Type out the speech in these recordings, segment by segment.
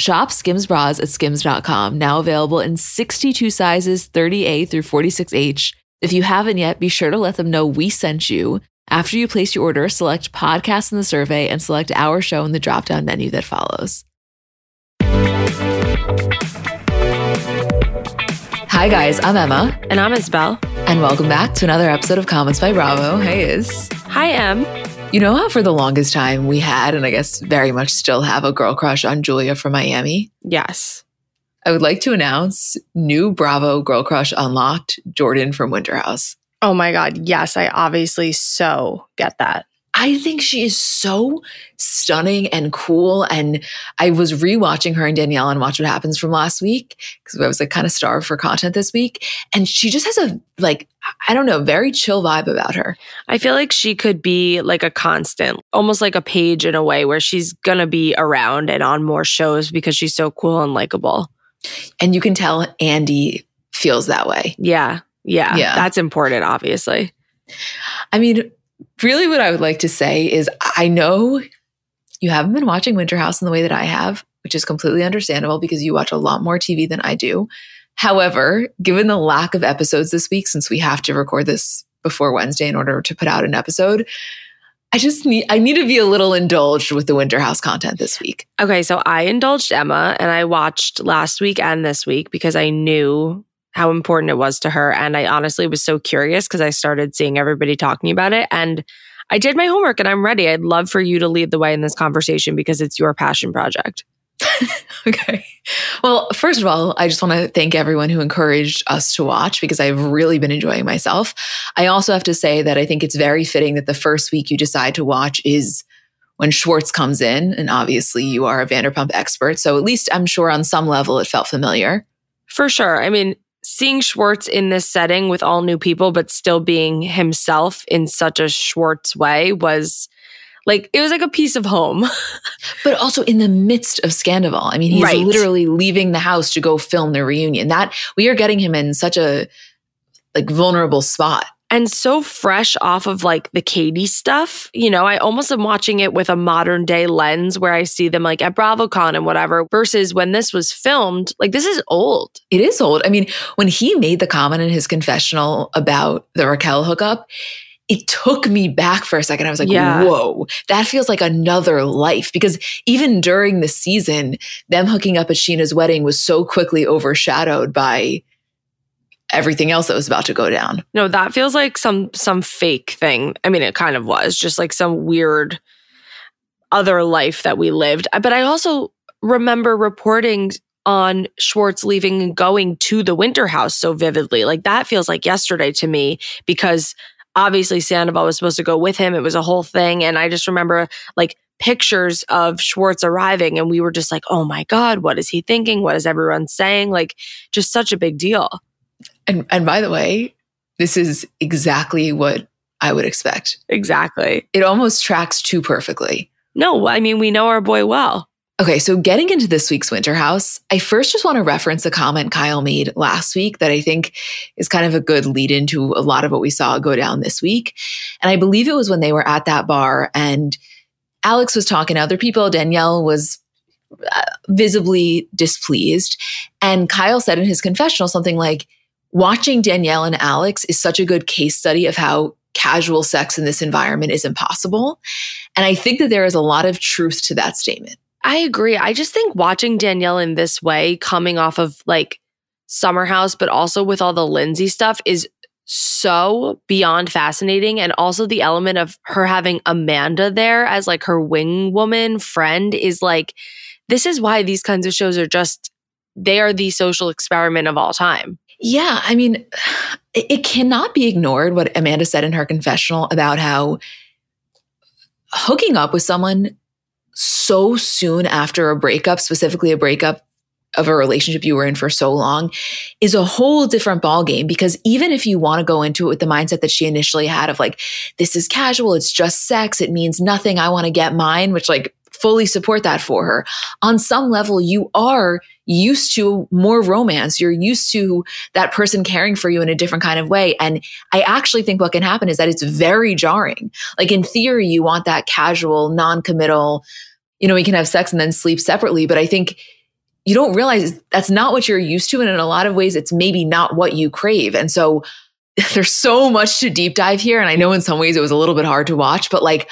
Shop Skims bras at skims.com, now available in 62 sizes 30A through 46H. If you haven't yet, be sure to let them know we sent you. After you place your order, select podcast in the survey and select our show in the drop down menu that follows. Hi, guys, I'm Emma. And I'm Isabel. And welcome back to another episode of Comments by Bravo. Hey, Is. Hi, Em. You know how for the longest time we had, and I guess very much still have, a girl crush on Julia from Miami? Yes. I would like to announce new Bravo girl crush unlocked, Jordan from Winter House. Oh my God. Yes, I obviously so get that. I think she is so stunning and cool. And I was rewatching her and Danielle and Watch What Happens from last week because I was like kind of starved for content this week. And she just has a, like, I don't know, very chill vibe about her. I feel like she could be like a constant, almost like a page in a way where she's going to be around and on more shows because she's so cool and likable. And you can tell Andy feels that way. Yeah. Yeah. Yeah. That's important, obviously. I mean, really, what I would like to say is I know you haven't been watching Winter House in the way that I have, which is completely understandable because you watch a lot more TV than I do. However, given the lack of episodes this week, since we have to record this before Wednesday in order to put out an episode, I just need I need to be a little indulged with the Winter House content this week. Okay, so I indulged Emma and I watched last week and this week because I knew how important it was to her and I honestly was so curious because I started seeing everybody talking about it and I did my homework and I'm ready. I'd love for you to lead the way in this conversation because it's your passion project. okay. Well, first of all, I just want to thank everyone who encouraged us to watch because I've really been enjoying myself. I also have to say that I think it's very fitting that the first week you decide to watch is when Schwartz comes in. And obviously, you are a Vanderpump expert. So at least I'm sure on some level it felt familiar. For sure. I mean, seeing Schwartz in this setting with all new people, but still being himself in such a Schwartz way was like it was like a piece of home. but also in the midst of Scandoval. I mean, he's right. literally leaving the house to go film the reunion. That we are getting him in such a like vulnerable spot. And so fresh off of like the Katie stuff, you know, I almost am watching it with a modern day lens where I see them like at BravoCon and whatever, versus when this was filmed, like this is old. It is old. I mean, when he made the comment in his confessional about the Raquel hookup, it took me back for a second. I was like, yeah. whoa, that feels like another life. Because even during the season, them hooking up at Scheana's wedding was so quickly overshadowed by everything else that was about to go down. No, that feels like some some fake thing. I mean, it kind of was just like some weird other life that we lived. But I also remember reporting on Schwartz leaving and going to the winter house so vividly. Like that feels like yesterday to me because obviously Sandoval was supposed to go with him. It was a whole thing. And I just remember like pictures of Schwartz arriving and we were just like, oh my God, what is he thinking? What is everyone saying? Like just such a big deal. And and by the way, this is exactly what I would expect. Exactly. It almost tracks too perfectly. No, I mean we know our boy well. Okay, so getting into this week's Winter House, I first just want to reference a comment Kyle made last week that I think is kind of a good lead into a lot of what we saw go down this week. And I believe it was when they were at that bar and Alex was talking to other people. Danielle was uh, visibly displeased. And Kyle said in his confessional something like, watching Danielle and Alex is such a good case study of how casual sex in this environment is impossible. And I think that there is a lot of truth to that statement. I agree. I just think watching Danielle in this way, coming off of like Summer House, but also with all the Lindsay stuff, is so beyond fascinating. And also the element of her having Amanda there as like her wing woman friend is like, this is why these kinds of shows are just, they are the social experiment of all time. Yeah. I mean, it cannot be ignored what Amanda said in her confessional about how hooking up with someone so soon after a breakup, specifically a breakup of a relationship you were in for so long is a whole different ballgame because even if you want to go into it with the mindset that she initially had of like this is casual it's just sex it means nothing i want to get mine which like fully support that for her on some level you are used to more romance you're used to that person caring for you in a different kind of way and i actually think what can happen is that it's very jarring like in theory you want that casual non-committal you know, we can have sex and then sleep separately. But I think you don't realize that's not what you're used to. And in a lot of ways, it's maybe not what you crave. And so there's so much to deep dive here. And I know in some ways it was a little bit hard to watch, but like,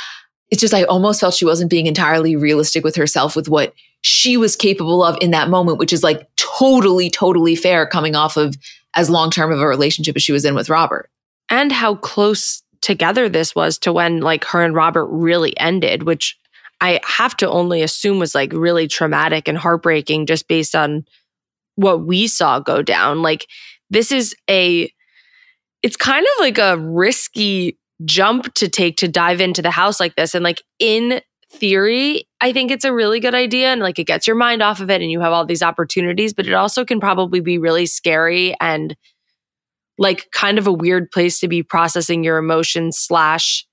it's just, I almost felt she wasn't being entirely realistic with herself with what she was capable of in that moment, which is like totally, totally fair coming off of as long term of a relationship as she was in with Robert. And how close together this was to when like her and Robert really ended, which I have to only assume was like really traumatic and heartbreaking just based on what we saw go down. Like, this is a, it's kind of like a risky jump to take to dive into the house like this. And like, in theory, I think it's a really good idea and like it gets your mind off of it and you have all these opportunities, but it also can probably be really scary and like kind of a weird place to be processing your emotions slash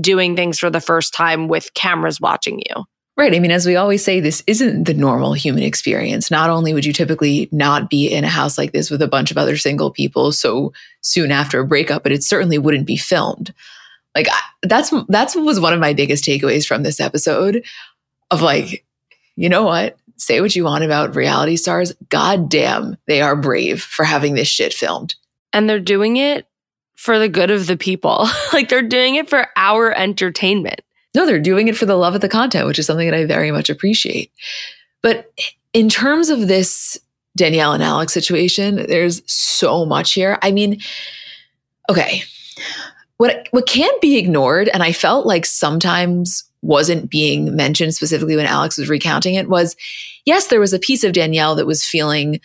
doing things for the first time with cameras watching you. Right. I mean, as we always say, this isn't the normal human experience. Not only would you typically not be in a house like this with a bunch of other single people so soon after a breakup, but it certainly wouldn't be filmed. Like that's that's what was one of my biggest takeaways from this episode of like, you know what? Say what you want about reality stars. God damn, they are brave for having this shit filmed. And they're doing it for the good of the people. like they're doing it for our entertainment. No, they're doing it for the love of the content, which is something that I very much appreciate. But in terms of this Danielle and Alex situation, there's so much here. I mean, okay. What what can't be ignored and I felt like sometimes wasn't being mentioned specifically when Alex was recounting it was yes, there was a piece of Danielle that was feeling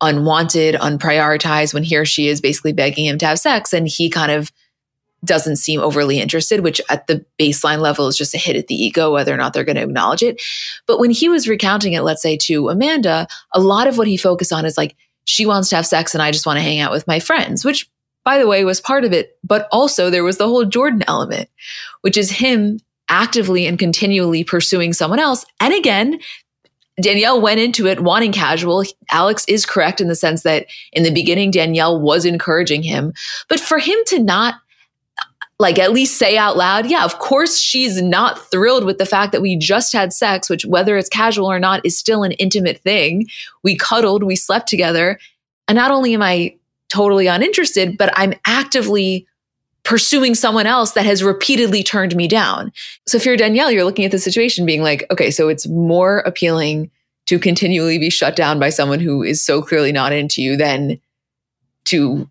unwanted, unprioritized when he or she is basically begging him to have sex and he kind of doesn't seem overly interested, which at the baseline level is just a hit at the ego, whether or not they're going to acknowledge it. But when he was recounting it, let's say to Amanda, a lot of what he focused on is like, she wants to have sex and I just want to hang out with my friends, which by the way was part of it. But also there was the whole Jordan element, which is him actively and continually pursuing someone else. And again, Danielle went into it wanting casual. Alex is correct in the sense that in the beginning, Danielle was encouraging him. But for him to not like at least say out loud, yeah, of course she's not thrilled with the fact that we just had sex, which whether it's casual or not is still an intimate thing. We cuddled, we slept together. And not only am I totally uninterested, but I'm actively pursuing someone else that has repeatedly turned me down. So if you're Danielle, you're looking at the situation being like, okay, so it's more appealing to continually be shut down by someone who is so clearly not into you than to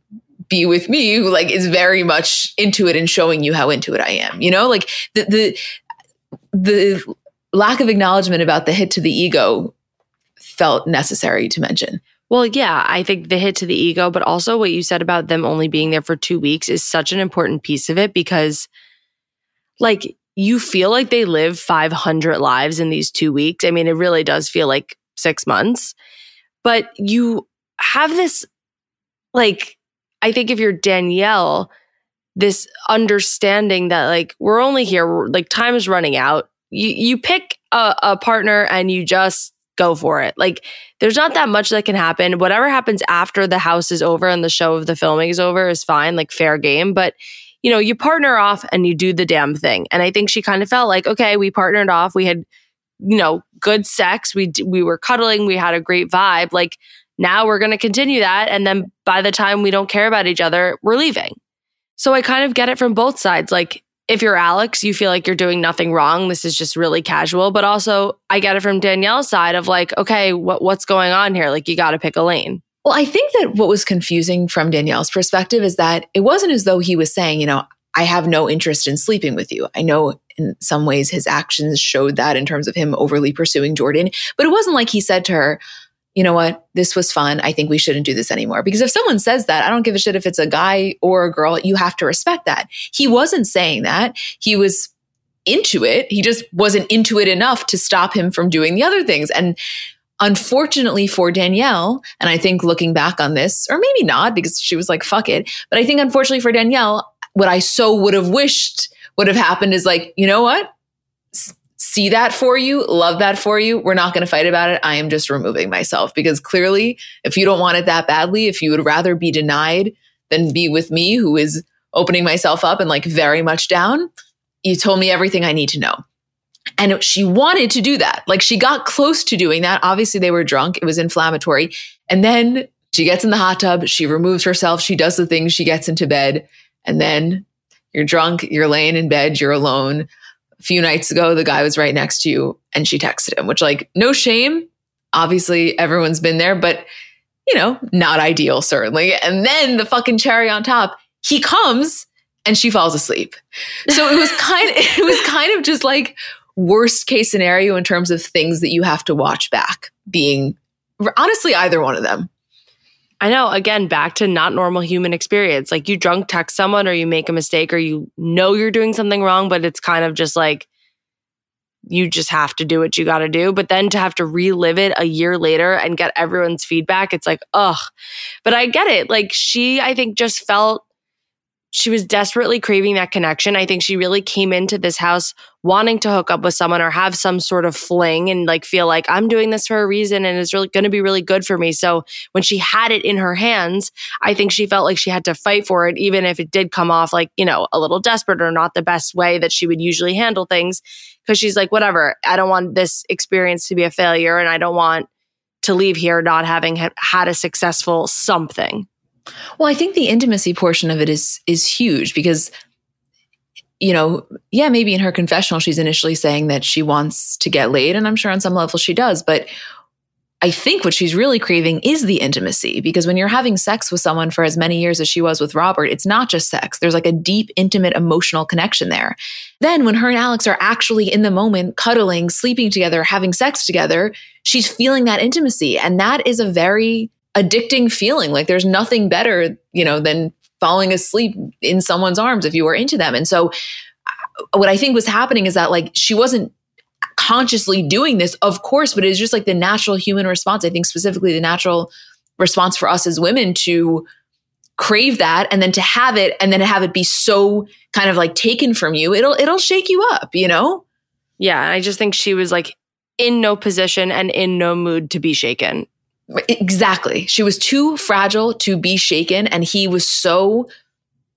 be with me who like is very much into it and showing you how into it I am. You know, like the the the lack of acknowledgement about the hit to the ego felt necessary to mention. Well, yeah, I think the hit to the ego, but also what you said about them only being there for two weeks is such an important piece of it because, like, you feel like they live 500 lives in these two weeks. I mean, it really does feel like six months, but you have this, like, I think if you're Danielle, this understanding that, like, we're only here, like, time is running out. You, you pick a, a partner and you just go for it. Like there's not that much that can happen. Whatever happens after the house is over and the show of the filming is over is fine, like fair game. But you know, you partner off and you do the damn thing. And I think she kind of felt like, okay, we partnered off. We had, you know, good sex. We we were cuddling. We had a great vibe. Like now we're going to continue that. And then by the time we don't care about each other, we're leaving. So I kind of get it from both sides. Like if you're Alex, you feel like you're doing nothing wrong. This is just really casual. But also, I get it from Danielle's side of like, okay, what, what's going on here? Like, you got to pick a lane. Well, I think that what was confusing from Danielle's perspective is that it wasn't as though he was saying, you know, I have no interest in sleeping with you. I know in some ways his actions showed that in terms of him overly pursuing Jordan, but it wasn't like he said to her, you know what, this was fun. I think we shouldn't do this anymore. Because if someone says that, I don't give a shit if it's a guy or a girl. You have to respect that. He wasn't saying that. He was into it. He just wasn't into it enough to stop him from doing the other things. And unfortunately for Danielle, and I think looking back on this, or maybe not because she was like, fuck it. But I think unfortunately for Danielle, what I so would have wished would have happened is like, you know what? See that for you, love that for you. We're not going to fight about it. I am just removing myself because clearly, if you don't want it that badly, if you would rather be denied than be with me, who is opening myself up and like very much down, you told me everything I need to know. And she wanted to do that. Like she got close to doing that. Obviously, they were drunk, it was inflammatory. And then she gets in the hot tub, she removes herself, she does the things, she gets into bed. And then you're drunk, you're laying in bed, you're alone a few nights ago, the guy was right next to you and she texted him, which, like, no shame. Obviously, everyone's been there, but, you know, not ideal, certainly. And then the fucking cherry on top, he comes and she falls asleep. So it was kind of, it was kind of just like worst case scenario in terms of things that you have to watch back being honestly either one of them. I know, again, back to not normal human experience. Like you drunk text someone or you make a mistake or you know you're doing something wrong, but it's kind of just like you just have to do what you got to do. But then to have to relive it a year later and get everyone's feedback, it's like, ugh. But I get it. Like she, I think, just felt she was desperately craving that connection. I think she really came into this house wanting to hook up with someone or have some sort of fling and like feel like I'm doing this for a reason and it's really going to be really good for me. So when she had it in her hands, I think she felt like she had to fight for it, even if it did come off like, you know, a little desperate or not the best way that she would usually handle things. Cause she's like, whatever, I don't want this experience to be a failure and I don't want to leave here not having ha- had a successful something. Well, I think the intimacy portion of it is is huge because you know, yeah, maybe in her confessional she's initially saying that she wants to get laid and I'm sure on some level she does, but I think what she's really craving is the intimacy because when you're having sex with someone for as many years as she was with Robert, it's not just sex. There's like a deep, intimate, emotional connection there. Then when her and Alex are actually in the moment, cuddling, sleeping together, having sex together, she's feeling that intimacy. And that is a very addicting feeling. Like there's nothing better, you know, than falling asleep in someone's arms if you were into them. And so uh, what I think was happening is that like she wasn't consciously doing this, of course, but it's just like the natural human response. I think specifically the natural response for us as women to crave that and then to have it and then to have it be so kind of like taken from you, it'll it'll shake you up, you know? Yeah, I just think she was like in no position and in no mood to be shaken. Exactly. She was too fragile to be shaken. And he was so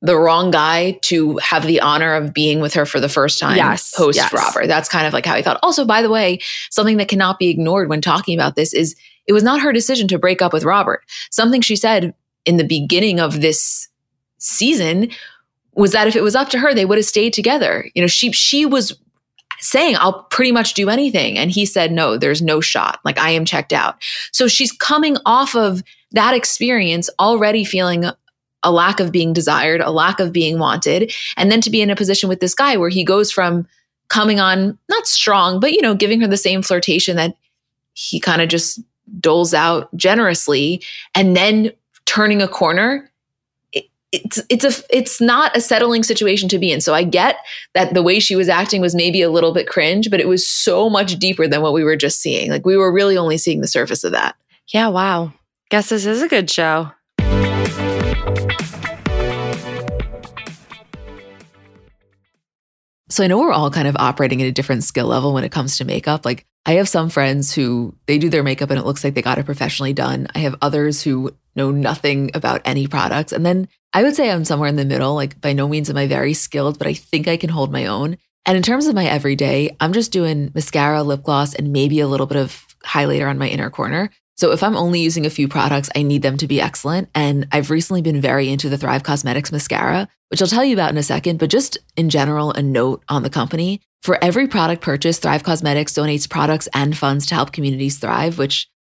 the wrong guy to have the honor of being with her for the first time yes, post yes. Robert. That's kind of like how he thought. Also, by the way, something that cannot be ignored when talking about this is it was not her decision to break up with Robert. Something she said in the beginning of this season was that if it was up to her, they would have stayed together. You know, she she was saying, I'll pretty much do anything. And he said, No, there's no shot. Like, I am checked out. So she's coming off of that experience already feeling a lack of being desired, a lack of being wanted. And then to be in a position with this guy where he goes from coming on, not strong, but, you know, giving her the same flirtation that he kind of just doles out generously and then turning a corner it's it's a it's not a settling situation to be in. So I get that the way she was acting was maybe a little bit cringe, but it was so much deeper than what we were just seeing. Like we were really only seeing the surface of that. Yeah, wow. Guess this is a good show. So I know we're all kind of operating at a different skill level when it comes to makeup. Like I have some friends who they do their makeup and it looks like they got it professionally done. I have others who know nothing about any products. And then I would say I'm somewhere in the middle. Like by no means am I very skilled, but I think I can hold my own. And in terms of my everyday, I'm just doing mascara, lip gloss, and maybe a little bit of highlighter on my inner corner. So if I'm only using a few products, I need them to be excellent. And I've recently been very into the Thrive Causemetics mascara, which I'll tell you about in a second, but just in general, a note on the company. For every product purchase, Thrive Causemetics donates products and funds to help communities thrive, which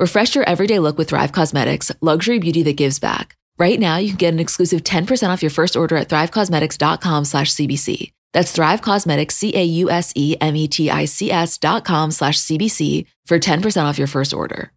Refresh your everyday look with Thrive Causemetics, luxury beauty that gives back. Right now, you can get an exclusive 10% off your first order at thrivecausemetics.com slash CBC. That's Thrive Causemetics, C-A-U-S-E-M-E-T-I-C-S dot com slash CBC for 10% off your first order.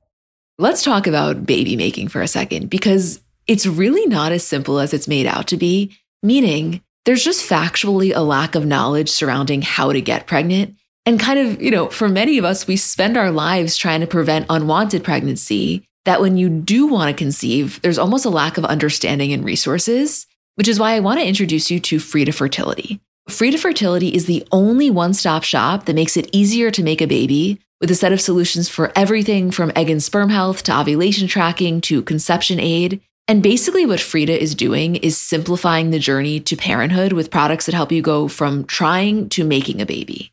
Let's talk about baby making for a second because it's really not as simple as it's made out to be, meaning there's just factually a lack of knowledge surrounding how to get pregnant. And kind of, you know, for many of us, we spend our lives trying to prevent unwanted pregnancy that when you do want to conceive, there's almost a lack of understanding and resources, which is why I want to introduce you to Frida Fertility. Frida Fertility is the only one stop shop that makes it easier to make a baby with a set of solutions for everything from egg and sperm health to ovulation tracking to conception aid. And basically, what Frida is doing is simplifying the journey to parenthood with products that help you go from trying to making a baby.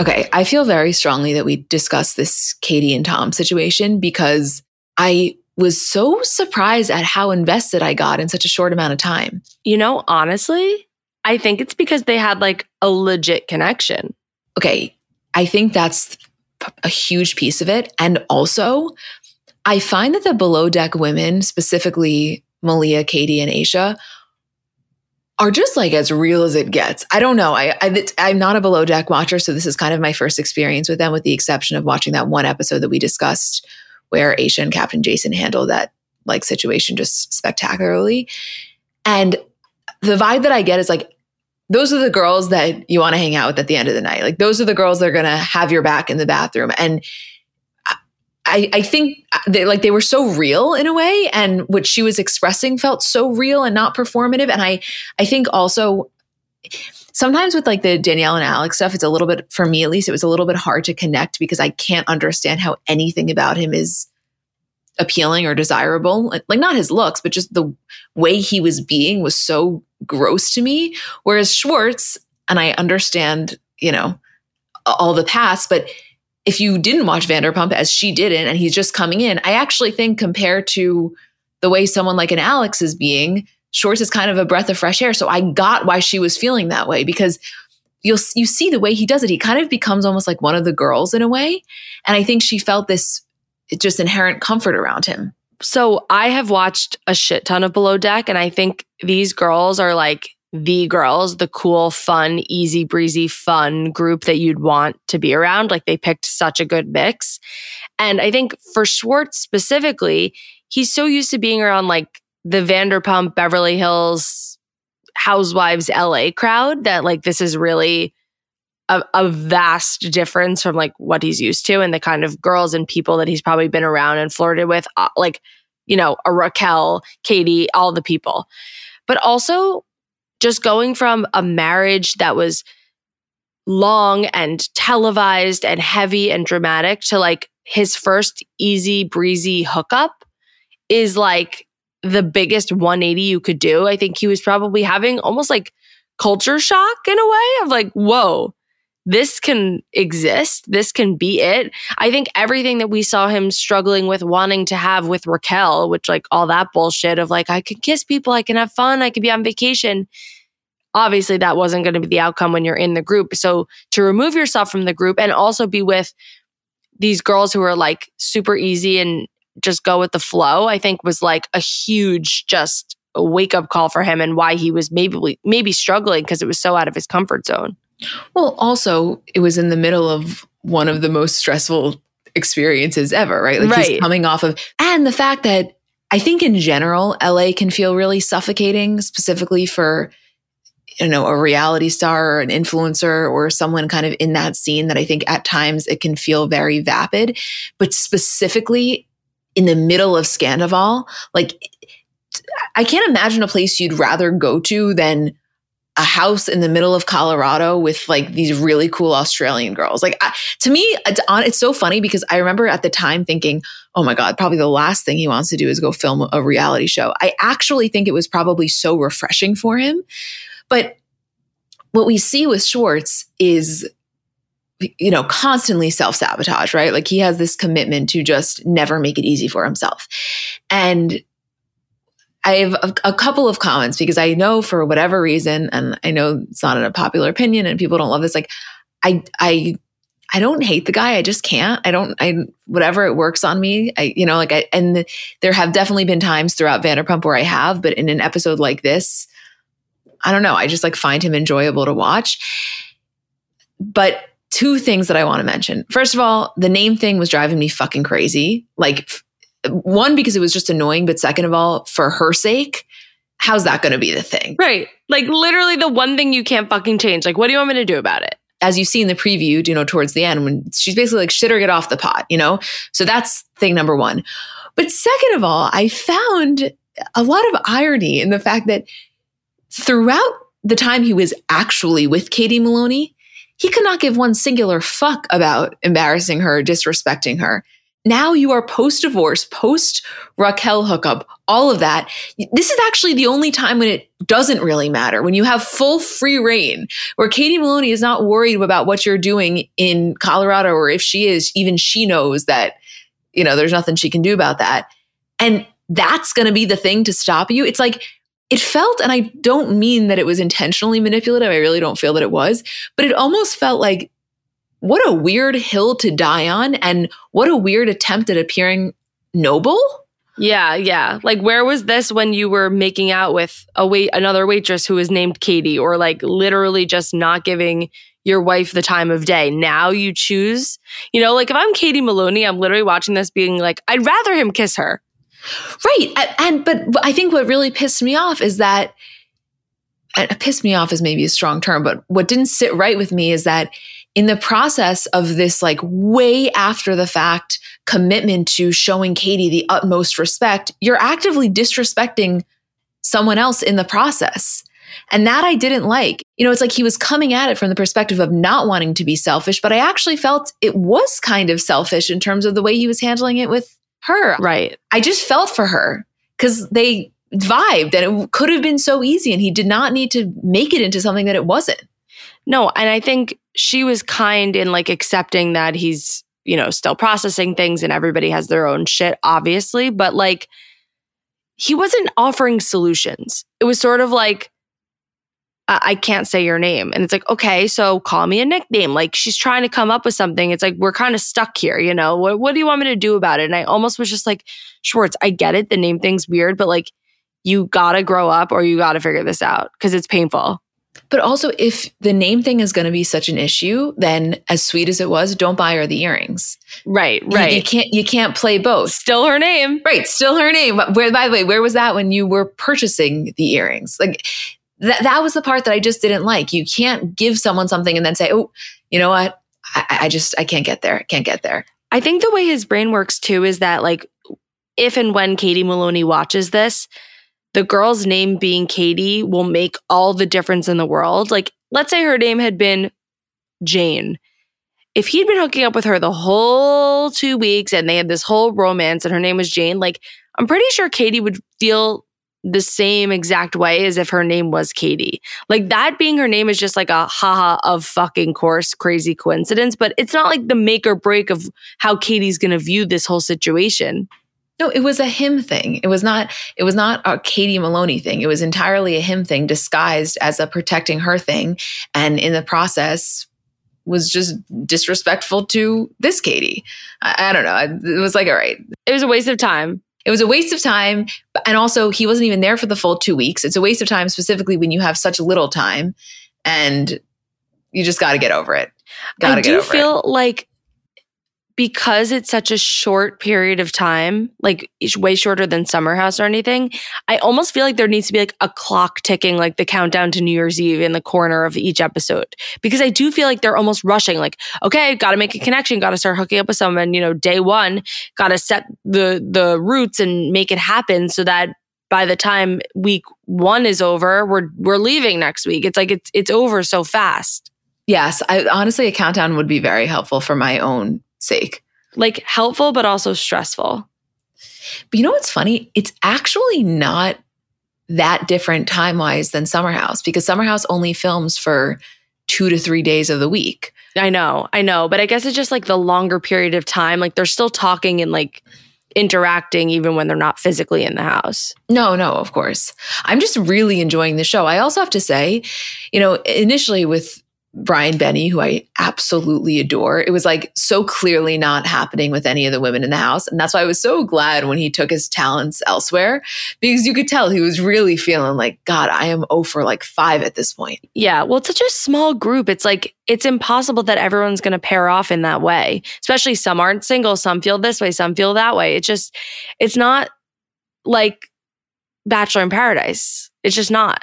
Okay, I feel very strongly that we discuss this Katie and Tom situation because I was so surprised at how invested I got in such a short amount of time. You know, honestly, I think it's because they had like a legit connection. Okay, I think that's a huge piece of it. And also, I find that the below deck women, specifically Malia, Katie, and Aesha, are just like as real as it gets. I don't know. I, I I'm not a below deck watcher, so this is kind of my first experience with them, with the exception of watching that one episode that we discussed where Aesha and Captain Jason handle that like situation just spectacularly. And the vibe that I get is like, those are the girls that you want to hang out with at the end of the night. Like those are the girls that are going to have your back in the bathroom. And I, I think uh, they like they were so real in a way, and what she was expressing felt so real and not performative. And I, I think also sometimes with like the Danielle and Alex stuff, it's a little bit, for me at least, it was a little bit hard to connect because I can't understand how anything about him is appealing or desirable. Like, not his looks, but just the way he was being was so gross to me. Whereas Schwartz, and I understand, you know, all the past, but if you didn't watch Vanderpump as she didn't, and he's just coming in, I actually think compared to the way someone like an Alex is being, Schwartz is kind of a breath of fresh air. So I got why she was feeling that way because you'll you see the way he does it. He kind of becomes almost like one of the girls in a way, and I think she felt this just inherent comfort around him. So I have watched a shit ton of Below Deck, and I think these girls are like the girls, the cool, fun, easy breezy, fun group that you'd want to be around. Like they picked such a good mix. And I think for Schwartz specifically, he's so used to being around like the Vanderpump Beverly Hills Housewives LA crowd that like this is really a, a, vast difference from like what he's used to and the kind of girls and people that he's probably been around and flirted with, uh, like, you know, a Raquel, Katie, all the people. But also just going from a marriage that was long and televised and heavy and dramatic to like his first easy breezy hookup is like the biggest 180 you could do. I think he was probably having almost like culture shock in a way of like, whoa, this can exist. This can be it. I think everything that we saw him struggling with wanting to have with Raquel, which like all that bullshit of like, I can kiss people, I can have fun, I can be on vacation. Obviously, that wasn't going to be the outcome when you're in the group. So to remove yourself from the group and also be with these girls who are like super easy and just go with the flow, I think was like a huge just wake up call for him and why he was maybe maybe struggling because it was so out of his comfort zone. Well, also, it was in the middle of one of the most stressful experiences ever, right? Like Right. he's coming off of, and the fact that I think in general, LA can feel really suffocating, specifically for, you know, a reality star or an influencer or someone kind of in that scene that I think at times it can feel very vapid. But specifically in the middle of Scandoval, like I can't imagine a place you'd rather go to than a house in the middle of Colorado with like these really cool Australian girls. Like I, to me, it's, on, it's so funny because I remember at the time thinking, "Oh my god, probably the last thing he wants to do is go film a reality show." I actually think it was probably so refreshing for him. But what we see with Schwartz is you know constantly self-sabotage right like he has this commitment to just never make it easy for himself and I have a, a, couple of comments because I know for whatever reason, and I know it's not a popular opinion and people don't love this. Like, I, I, I don't hate the guy. I just can't. I don't, I, whatever it works on me. I, you know, like I, and there have definitely been times throughout Vanderpump where I have, but in an episode like this, I don't know. I just like find him enjoyable to watch. But two things that I want to mention. First of all, the name thing was driving me fucking crazy. Like, one because it was just annoying but second of all for her sake how's that going to be the thing right like literally the one thing you can't fucking change like what do you want me to do about it as you see in the preview you know towards the end when she's basically like shit or get off the pot you know so that's thing number one but second of all i found a lot of irony in the fact that throughout the time he was actually with katie maloney he could not give one singular fuck about embarrassing her disrespecting her now you are post divorce, post Raquel hookup, all of that. This is actually the only time when it doesn't really matter. When you have full free reign, where Katie Maloney is not worried about what you're doing in Colorado, or if she is, even she knows that, you know, there's nothing she can do about that. And that's going to be the thing to stop you. It's like, it felt, and I don't mean that it was intentionally manipulative. I really don't feel that it was, but it almost felt like what a weird hill to die on and what a weird attempt at appearing noble? Yeah yeah. Like where was this when you were making out with a wait another waitress who was named katie or like literally just not giving your wife the time of day? Now you choose you know like if i'm katie maloney i'm literally watching this being like i'd rather him kiss her right and but i think what really pissed me off is that pissed me off is maybe a strong term but what didn't sit right with me is that in the process of this like way after the fact commitment to showing Katie the utmost respect, you're actively disrespecting someone else in the process. And that I didn't like. You know, it's like he was coming at it from the perspective of not wanting to be selfish, but I actually felt it was kind of selfish in terms of the way he was handling it with her. right I just felt for her because they vibed and it could have been so easy and he did not need to make it into something that it wasn't. No, and I think she was kind in like accepting that he's, you know, still processing things and everybody has their own shit, obviously, but like he wasn't offering solutions. It was sort of like, I, I can't say your name. And it's like, okay, so call me a nickname. Like she's trying to come up with something. It's like, we're kind of stuck here, you know? What, what do you want me to do about it? And I almost was just like, Schwartz, I get it. The name thing's weird, but like, you gotta grow up or you gotta figure this out because it's painful. But also, if the name thing is going to be such an issue, then as sweet as it was, don't buy her the earrings. Right, You- right. You, can't. You can't play both. Still her name. Right. Still her name. But Where, by the way, where was that when you were purchasing the earrings? Like that. That was the part that I just didn't like. You can't give someone something and then say, "Oh, you know what? I, I just I can't get there. Can't get there." I think the way his brain works too is that like if and when Katie Maloney watches this, the girl's name being Katie will make all the difference in the world. Like let's say her name had been Jane. If he'd been hooking up with her the whole 2 weeks and they had this whole romance and her name was Jane, like I'm pretty sure Katie would feel the same exact way as if her name was Katie. Like that being her name is just like a haha of fucking course crazy coincidence, but it's not like the make or break of how Katie's going to view this whole situation. No, it was a him thing. It was not it was not a Katie Maloney thing. It was entirely a him thing disguised as a protecting her thing and in the process was just disrespectful to this Katie. I, I don't know. It was like all right. It was a waste of time. It was a waste of time. And also, he wasn't even there for the full two weeks. It's a waste of time, specifically when you have such little time and you just got to get over it. Got to get over it. I do feel like because it's such a short period of time, like way shorter than Summer House or anything, I almost feel like there needs to be like a clock ticking, like the countdown to New Year's Eve in the corner of each episode. Because I do feel like they're almost rushing, like, okay, got to make a connection, got to start hooking up with someone, you know, day one, got to set the the roots and make it happen so that by the time week one is over, we're we're leaving next week. It's like it's it's over so fast. Yes, I honestly a countdown would be very helpful for my own sake. Like helpful, but also stressful. But you know what's funny? It's actually not that different time wise than Summer House because Summer House only films for two to three days of the week. I know, I know. But I guess it's just like the longer period of time. Like they're still talking and like interacting even when they're not physically in the house. No, no, of course. I'm just really enjoying the show. I also have to say, you know, initially with Brian Benni, who I absolutely adore. It was like so clearly not happening with any of the women in the house. And that's why I was so glad when he took his talents elsewhere because you could tell he was really feeling like, God, I am oh over like five at this point. Yeah. Well, it's such a small group. It's like, it's impossible that everyone's going to pair off in that way, especially some aren't single. Some feel this way, some feel that way. It's just, it's not like Bachelor in Paradise. It's just not.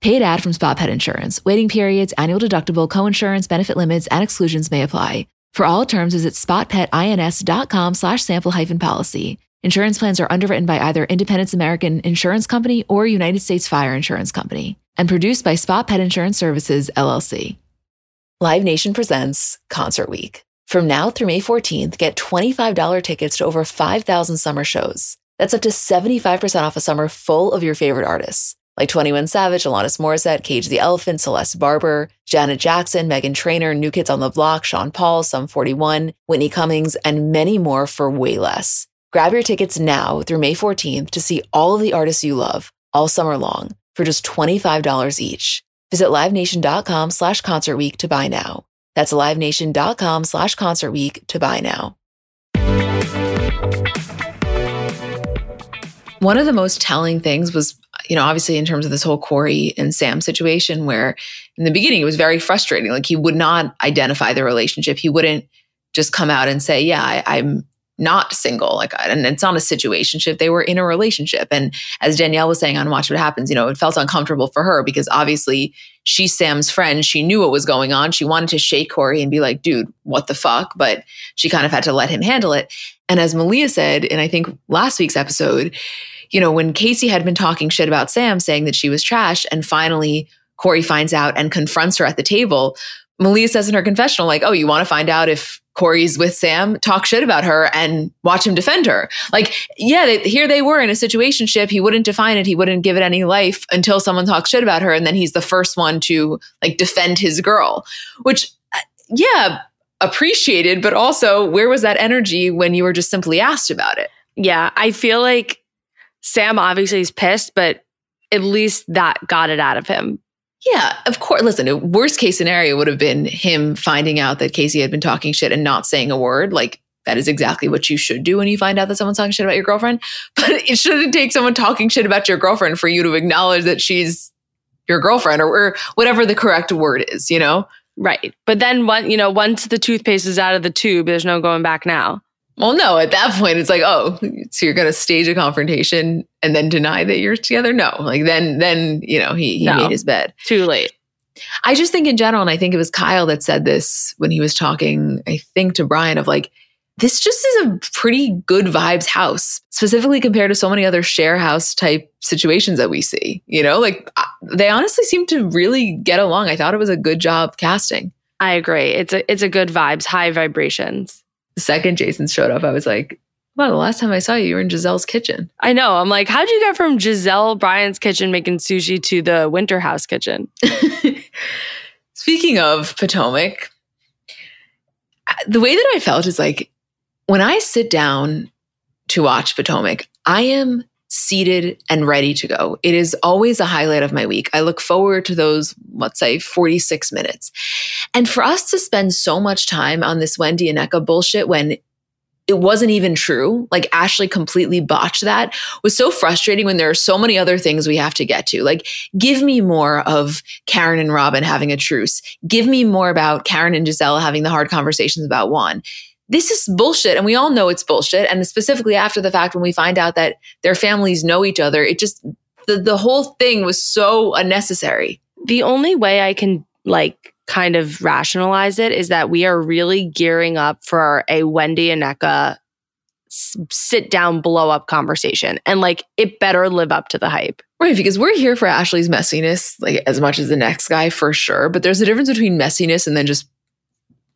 Paid ad from Spot Pet Insurance. Waiting periods, annual deductible, co-insurance, benefit limits, and exclusions may apply. For all terms, visit spotpetins.com slash sample hyphen policy. Insurance plans are underwritten by either Independence American Insurance Company or United States Fire Insurance Company and produced by Spot Pet Insurance Services, LLC. Live Nation presents Concert Week. From now through May 14th, get $25 tickets to over 5,000 summer shows. That's up to 75% off a summer full of your favorite artists like 21 Savage, Alanis Morissette, Cage the Elephant, Celeste Barber, Janet Jackson, Meghan Trainor, New Kids on the Block, Sean Paul, Sum 41, Whitney Cummings, and many more for way less. Grab your tickets now through May 14th to see all of the artists you love all summer long for just $25 each. Visit LiveNation.com slash Concert Week to buy now. That's LiveNation.com slash Concert Week to buy now. One of the most telling things was you know, obviously in terms of this whole Corey and Sam situation, where in the beginning it was very frustrating. Like he would not identify the relationship. He wouldn't just come out and say, "Yeah, I, am not single." Like, and it's not a situationship. They were in a relationship. And as Danielle was saying on Watch What Happens, you know, it felt uncomfortable for her because obviously she's Sam's friend. She knew what was going on. She wanted to shake Corey and be like, "Dude, what the fuck?" But she kind of had to let him handle it. And as Malia said, and I think last week's episode you know, when Casey had been talking shit about Sam, saying that she was trash, and finally Corey finds out and confronts her at the table, Malia says in her confessional, like, oh, you want to find out if Corey's with Sam, talk shit about her and watch him defend her. Like, yeah, they, here they were in a situation ship. He wouldn't define it. He wouldn't give it any life until someone talks shit about her. And then he's the first one to like defend his girl, which, uh, yeah, appreciated, but also where was that energy when you were just simply asked about it? Yeah, I feel like Sam obviously is pissed, but at least that got it out of him. Yeah, of course. Listen, worst case scenario would have been him finding out that Casey had been talking shit and not saying a word. Like, that is exactly what you should do when you find out that someone's talking shit about your girlfriend. But it shouldn't take someone talking shit about your girlfriend for you to acknowledge that she's your girlfriend or, or whatever the correct word is, you know? Right. But then one, you know, once the toothpaste is out of the tube, there's no going back now. Well, no, at that point, it's like, oh, so you're going to stage a confrontation and then deny that you're together? No, like then, then, you know, he, he No. made his bed. Too late. I just think in general, and I think it was Kyle that said this when he was talking, I think to Brian, of like, this just is a pretty good vibes house, specifically compared to so many other share house type situations that we see. You know, like they honestly seem to really get along. I thought it was a good job casting. I agree. It's a it's a good vibes, high vibrations. The second Jason showed up, I was like, well, the last time I saw you, you were in Gizelle's kitchen. I know. I'm like, how'd you get from Gizelle Bryan's kitchen making sushi to the Winter House kitchen? Speaking of Potomac, the way that I felt is like when I sit down to watch Potomac, I am seated and ready to go. It is always a highlight of my week. I look forward to those, let's say, 46 minutes. And for us to spend so much time on this Wendy and Nneka bullshit when it wasn't even true, like Ashley completely botched that, was so frustrating when there are so many other things we have to get to. Like, give me more of Karen and Robin having a truce. Give me more about Karen and Gizelle having the hard conversations about Juan. This is bullshit, and we all know it's bullshit. And specifically after the fact, when we find out that their families know each other, it just the, the whole thing was so unnecessary. The only way I can like kind of rationalize it is that we are really gearing up for a Wendy and Nneka sit down blow up conversation and like it better live up to the hype. Right, because we're here for Ashley's messiness, like as much as the next guy for sure. But there's a difference between messiness and then just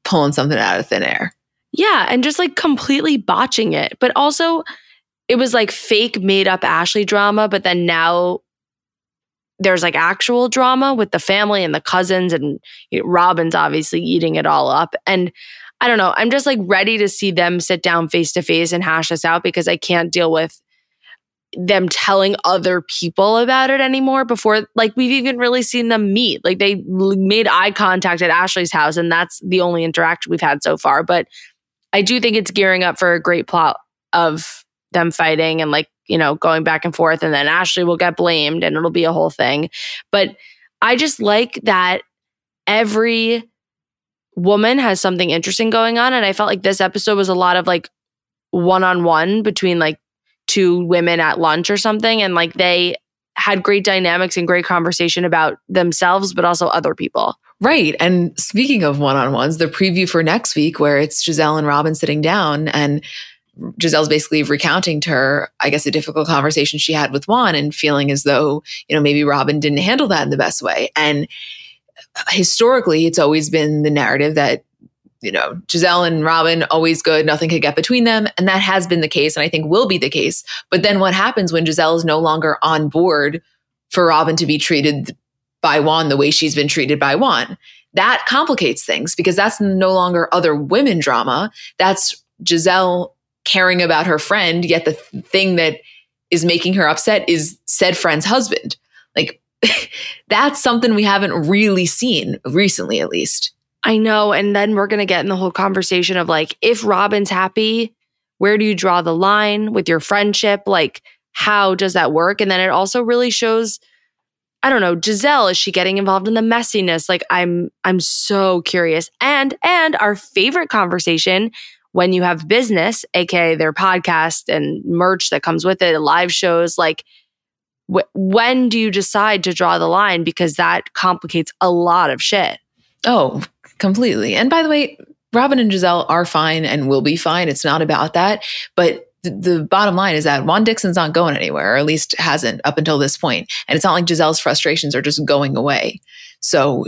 pulling something out of thin air. Yeah, and just like completely botching it. But also, it was like fake made up Ashley drama, but then now there's like actual drama with the family and the cousins, and Robin's obviously eating it all up. And I don't know, I'm just like ready to see them sit down face to face and hash this out because I can't deal with them telling other people about it anymore before like we've even really seen them meet like they made eye contact at ashley's house and that's the only interaction we've had so far but I do think it's gearing up for a great plot of them fighting and like, you know, going back and forth. And then Ashley will get blamed and it'll be a whole thing. But I just like that every woman has something interesting going on. And I felt like this episode was a lot of like one on one between like two women at lunch or something. And like they had great dynamics and great conversation about themselves, but also other people. Right. And speaking of one on ones, the preview for next week, where it's Gizelle and Robin sitting down, and Gizelle's basically recounting to her, I guess, a difficult conversation she had with Juan and feeling as though, you know, maybe Robin didn't handle that in the best way. And historically, it's always been the narrative that, you know, Gizelle and Robin always good, nothing could get between them. And that has been the case, and I think will be the case. But then what happens when Gizelle is no longer on board for Robin to be treated by Juan the way she's been treated by Juan. That complicates things because that's no longer other women drama. That's Gizelle caring about her friend, yet the thing that is making her upset is said friend's husband. Like, that's something we haven't really seen recently, at least. I know. And then we're going to get in the whole conversation of like, if Robin's happy, where do you draw the line with your friendship? Like, how does that work? And then it also really shows, I don't know, Gizelle, is she getting involved in the messiness? Like, I'm, I'm so curious. And, and our favorite conversation when you have business, aka their podcast and merch that comes with it, live shows, like, wh- when do you decide to draw the line? Because that complicates a lot of shit. Oh, completely. And by the way, Robin and Gizelle are fine and will be fine. It's not about that. But the bottom line is that Juan Dixon's not going anywhere, or at least hasn't up until this point. And it's not like Gizelle's frustrations are just going away. So,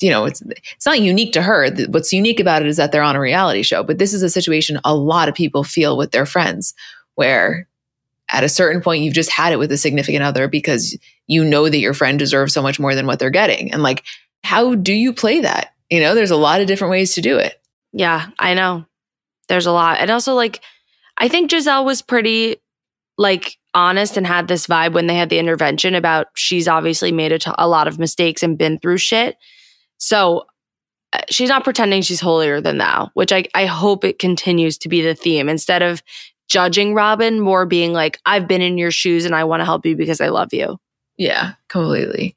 you know, it's it's not unique to her. What's unique about it is that they're on a reality show. But this is a situation a lot of people feel with their friends, where at a certain point you've just had it with a significant other because you know that your friend deserves so much more than what they're getting. And like, how do you play that? You know, there's a lot of different ways to do it. Yeah, I know. There's a lot. And also, like, I think Gizelle was pretty like honest and had this vibe when they had the intervention about she's obviously made a, t- a lot of mistakes and been through shit. So uh, she's not pretending she's holier than thou, which I, I hope it continues to be the theme instead of judging Robin, more being like, I've been in your shoes and I want to help you because I love you. Yeah, completely.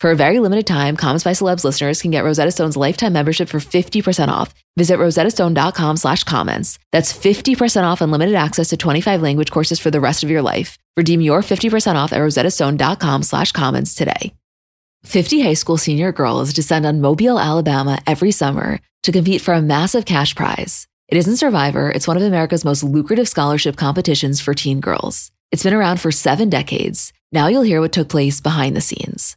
For a very limited time, Comments by Celebs listeners can get Rosetta Stone's lifetime membership for 50% off. Visit rosettastone.com slash comments. That's 50% off unlimited access to 25 language courses for the rest of your life. Redeem your 50% off at rosettastone.com slash comments today. 50 high school senior girls descend on Mobile, Alabama every summer to compete for a massive cash prize. It isn't Survivor, it's one of America's most lucrative scholarship competitions for teen girls. It's been around for seven decades. Now you'll hear what took place behind the scenes.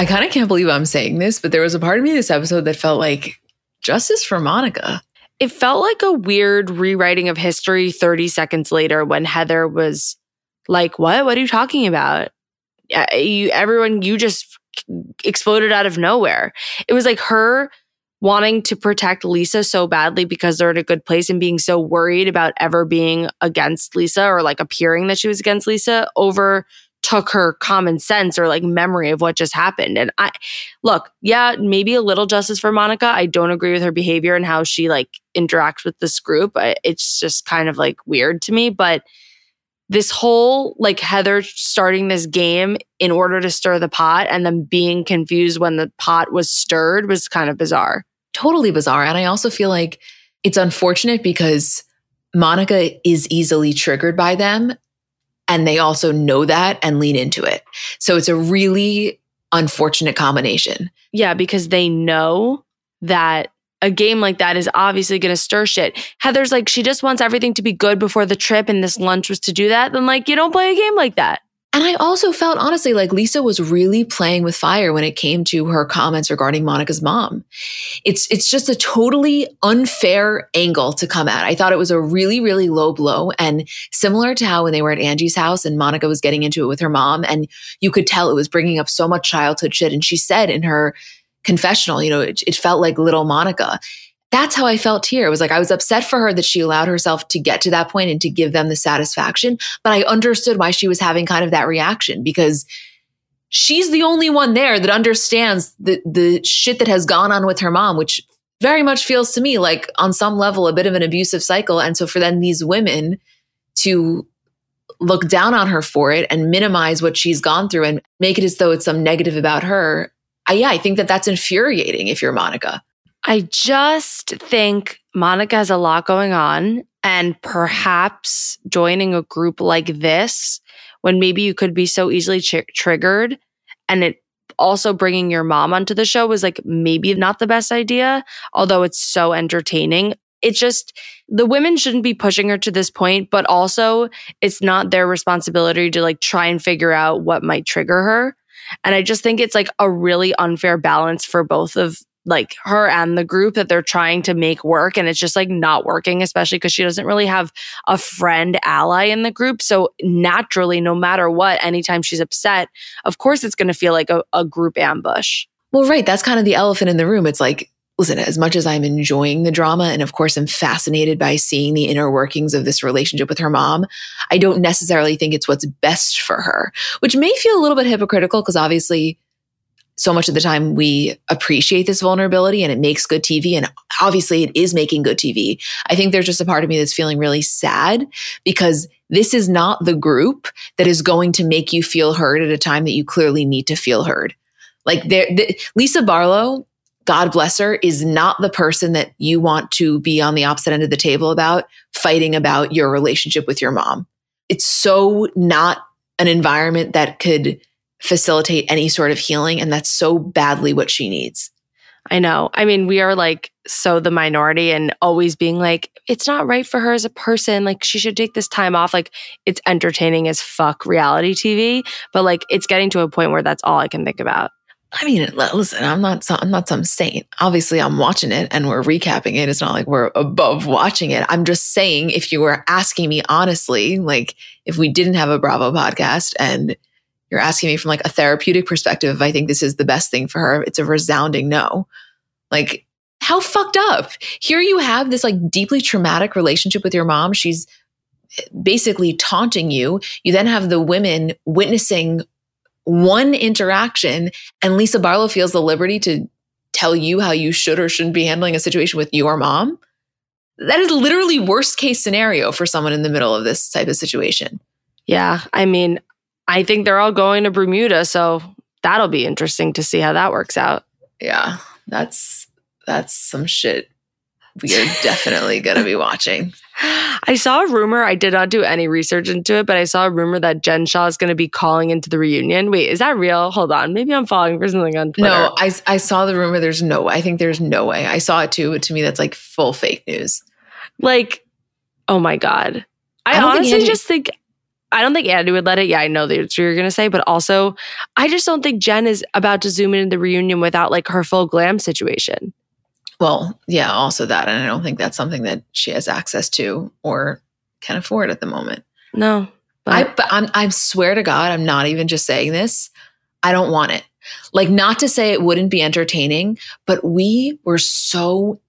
I kind of can't believe I'm saying this, but there was a part of me this episode that felt like justice for Monica. It felt like a weird rewriting of history 30 seconds later when Heather was like, What? What are you talking about? You, everyone, you just exploded out of nowhere. It was like her wanting to protect Lisa so badly because they're in a good place and being so worried about ever being against Lisa or like appearing that she was against Lisa over took her common sense or like memory of what just happened. And I look, yeah, maybe a little justice for Monica. I don't agree with her behavior and how she like interacts with this group. It's just kind of like weird to me, but this whole like Heather starting this game in order to stir the pot and then being confused when the pot was stirred was kind of bizarre. Totally bizarre. And I also feel like it's unfortunate because Monica is easily triggered by them and they also know that and lean into it. So it's a really unfortunate combination. Yeah, because they know that a game like that is obviously going to stir shit. Heather's like, she just wants everything to be good before the trip, and this lunch was to do that. Then, like, you don't play a game like that. And I also felt honestly like Lisa was really playing with fire when it came to her comments regarding Monica's mom. It's it's just a totally unfair angle to come at. I thought it was a really really low blow and similar to how when they were at Angie's house and Monica was getting into it with her mom and you could tell it was bringing up so much childhood shit and she said in her confessional, you know, it, it felt like little Monica that's how I felt here. It was like I was upset for her that she allowed herself to get to that point and to give them the satisfaction. But I understood why she was having kind of that reaction because she's the only one there that understands the the shit that has gone on with her mom, which very much feels to me like on some level a bit of an abusive cycle. And so for then these women to look down on her for it and minimize what she's gone through and make it as though it's some negative about her. I, yeah, I think that that's infuriating if you're Monica. I just think Monica has a lot going on And perhaps joining a group like this, when maybe you could be so easily ch- triggered, and it also bringing your mom onto the show was like maybe not the best idea, although it's so entertaining. It's just the women shouldn't be pushing her to this point, but also it's not their responsibility to like try and figure out what might trigger her. And I just think it's like a really unfair balance for both of like her and the group that they're trying to make work and it's just like not working especially because she doesn't really have a friend ally in the group. So naturally no matter what anytime she's upset of course it's going to feel like a, a group ambush. Well right that's kind of the elephant in the room. It's like listen, as much as I'm enjoying the drama, and of course, I'm fascinated by seeing the inner workings of this relationship with her mom, I don't necessarily think it's what's best for her, which may feel a little bit hypocritical because obviously, so much of the time we appreciate this vulnerability and it makes good TV. And obviously, it is making good TV. I think there's just a part of me that's feeling really sad because this is not the group that is going to make you feel heard at a time that you clearly need to feel heard. Like there, the, Lisa Barlow God bless her, is not the person that you want to be on the opposite end of the table about, fighting about your relationship with your mom. It's so not an environment that could facilitate any sort of healing. And that's so badly what she needs. I know. I mean, we are like so the minority and always being like, it's not right for her as a person. Like, she should take this time off. Like, it's entertaining as fuck reality TV, but like, it's getting to a point where that's all I can think about. I mean, listen, I'm not some, I'm not some saint. Obviously, I'm watching it and we're recapping it. It's not like we're above watching it. I'm just saying, if you were asking me honestly, like if we didn't have a Bravo podcast and you're asking me from like a therapeutic perspective, I think this is the best thing for her, it's a resounding no. Like, how fucked up? Here you have this like deeply traumatic relationship with your mom. She's eh, basically taunting you. You then have the women witnessing one interaction and Lisa Barlow feels the liberty to tell you how you should or shouldn't be handling a situation with your mom. That is literally worst case scenario for someone in the middle of this type of situation. Yeah, I mean, I think they're all going to Bermuda, so that'll be interesting to see how that works out. Yeah, that's that's some shit we are definitely going to be watching. I saw a rumor. I did not do any research into it, but I saw a rumor that Jen Shah is going to be calling into the reunion. Wait, is that real? Hold on. Maybe I'm falling for something on Twitter. No, I, I saw the rumor. There's no way. I think there's no way. I saw it too, but to me, that's like full fake news. Like, oh my God. I, I honestly Andy- just think I don't think Andy would let it. Yeah, I know that's what you're going to say, but also, I just don't think Jen is about to zoom in the reunion without like her full glam situation. Well, yeah, also that. And I don't think that's something that she has access to or can afford at the moment. No. But I, but I'm, I swear to God, I'm not even just saying this. I don't want it. Like, not to say it wouldn't be entertaining, but we were so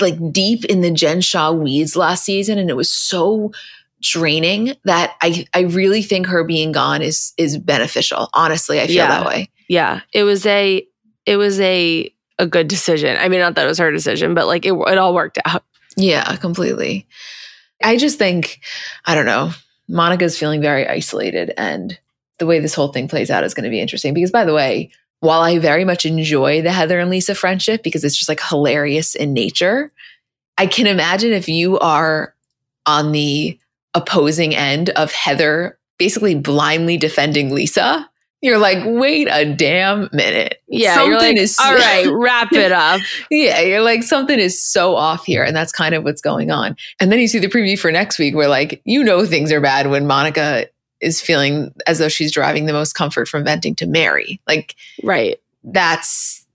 like deep in the Jen Shah weeds last season and it was so draining that I, I really think her being gone is is beneficial. Honestly, I feel yeah. that way. Yeah. It was a it was a a good decision. I mean, not that it was her decision, but like it, it all worked out. Yeah, completely. I just think, I don't know, Monica's feeling very isolated. And the way this whole thing plays out is going to be interesting. Because, by the way, while I very much enjoy the Heather and Lisa friendship because it's just like hilarious in nature, I can imagine if you are on the opposing end of Heather basically blindly defending Lisa, you're like, wait a damn minute. Yeah, something like, is all right. Wrap it up. yeah, you're like something is so off here, and that's kind of what's going on. And then you see the preview for next week, where like you know things are bad when Monica is feeling as though she's deriving the most comfort from venting to Mary. Like, right? That's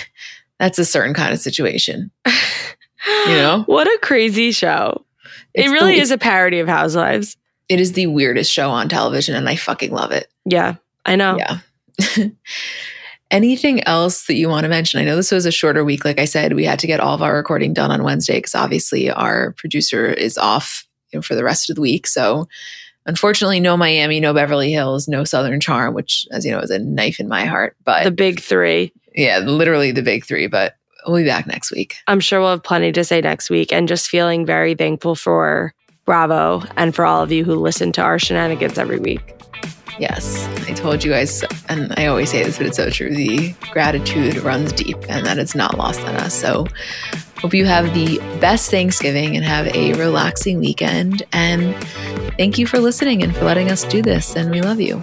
that's a certain kind of situation. you know, what a crazy show! It's it really the, is a parody of Housewives. It is the weirdest show on television, and I fucking love it. Yeah. I know. Yeah. Anything else that you want to mention? I know this was a shorter week. Like I said, we had to get all of our recording done on Wednesday because obviously our producer is off you know, for the rest of the week. So unfortunately, no Miami, no Beverly Hills, no Southern Charm, which, as you know, is a knife in my heart. But the big three. Yeah, literally the big three. But we'll be back next week. I'm sure we'll have plenty to say next week and just feeling very thankful for Bravo and for all of you who listen to our shenanigans every week. Yes, I told you guys, and I always say this, but it's so true. The gratitude runs deep and that it's not lost on us. So Hope you have the best Thanksgiving and have a relaxing weekend. And thank you for listening and for letting us do this. And we love you.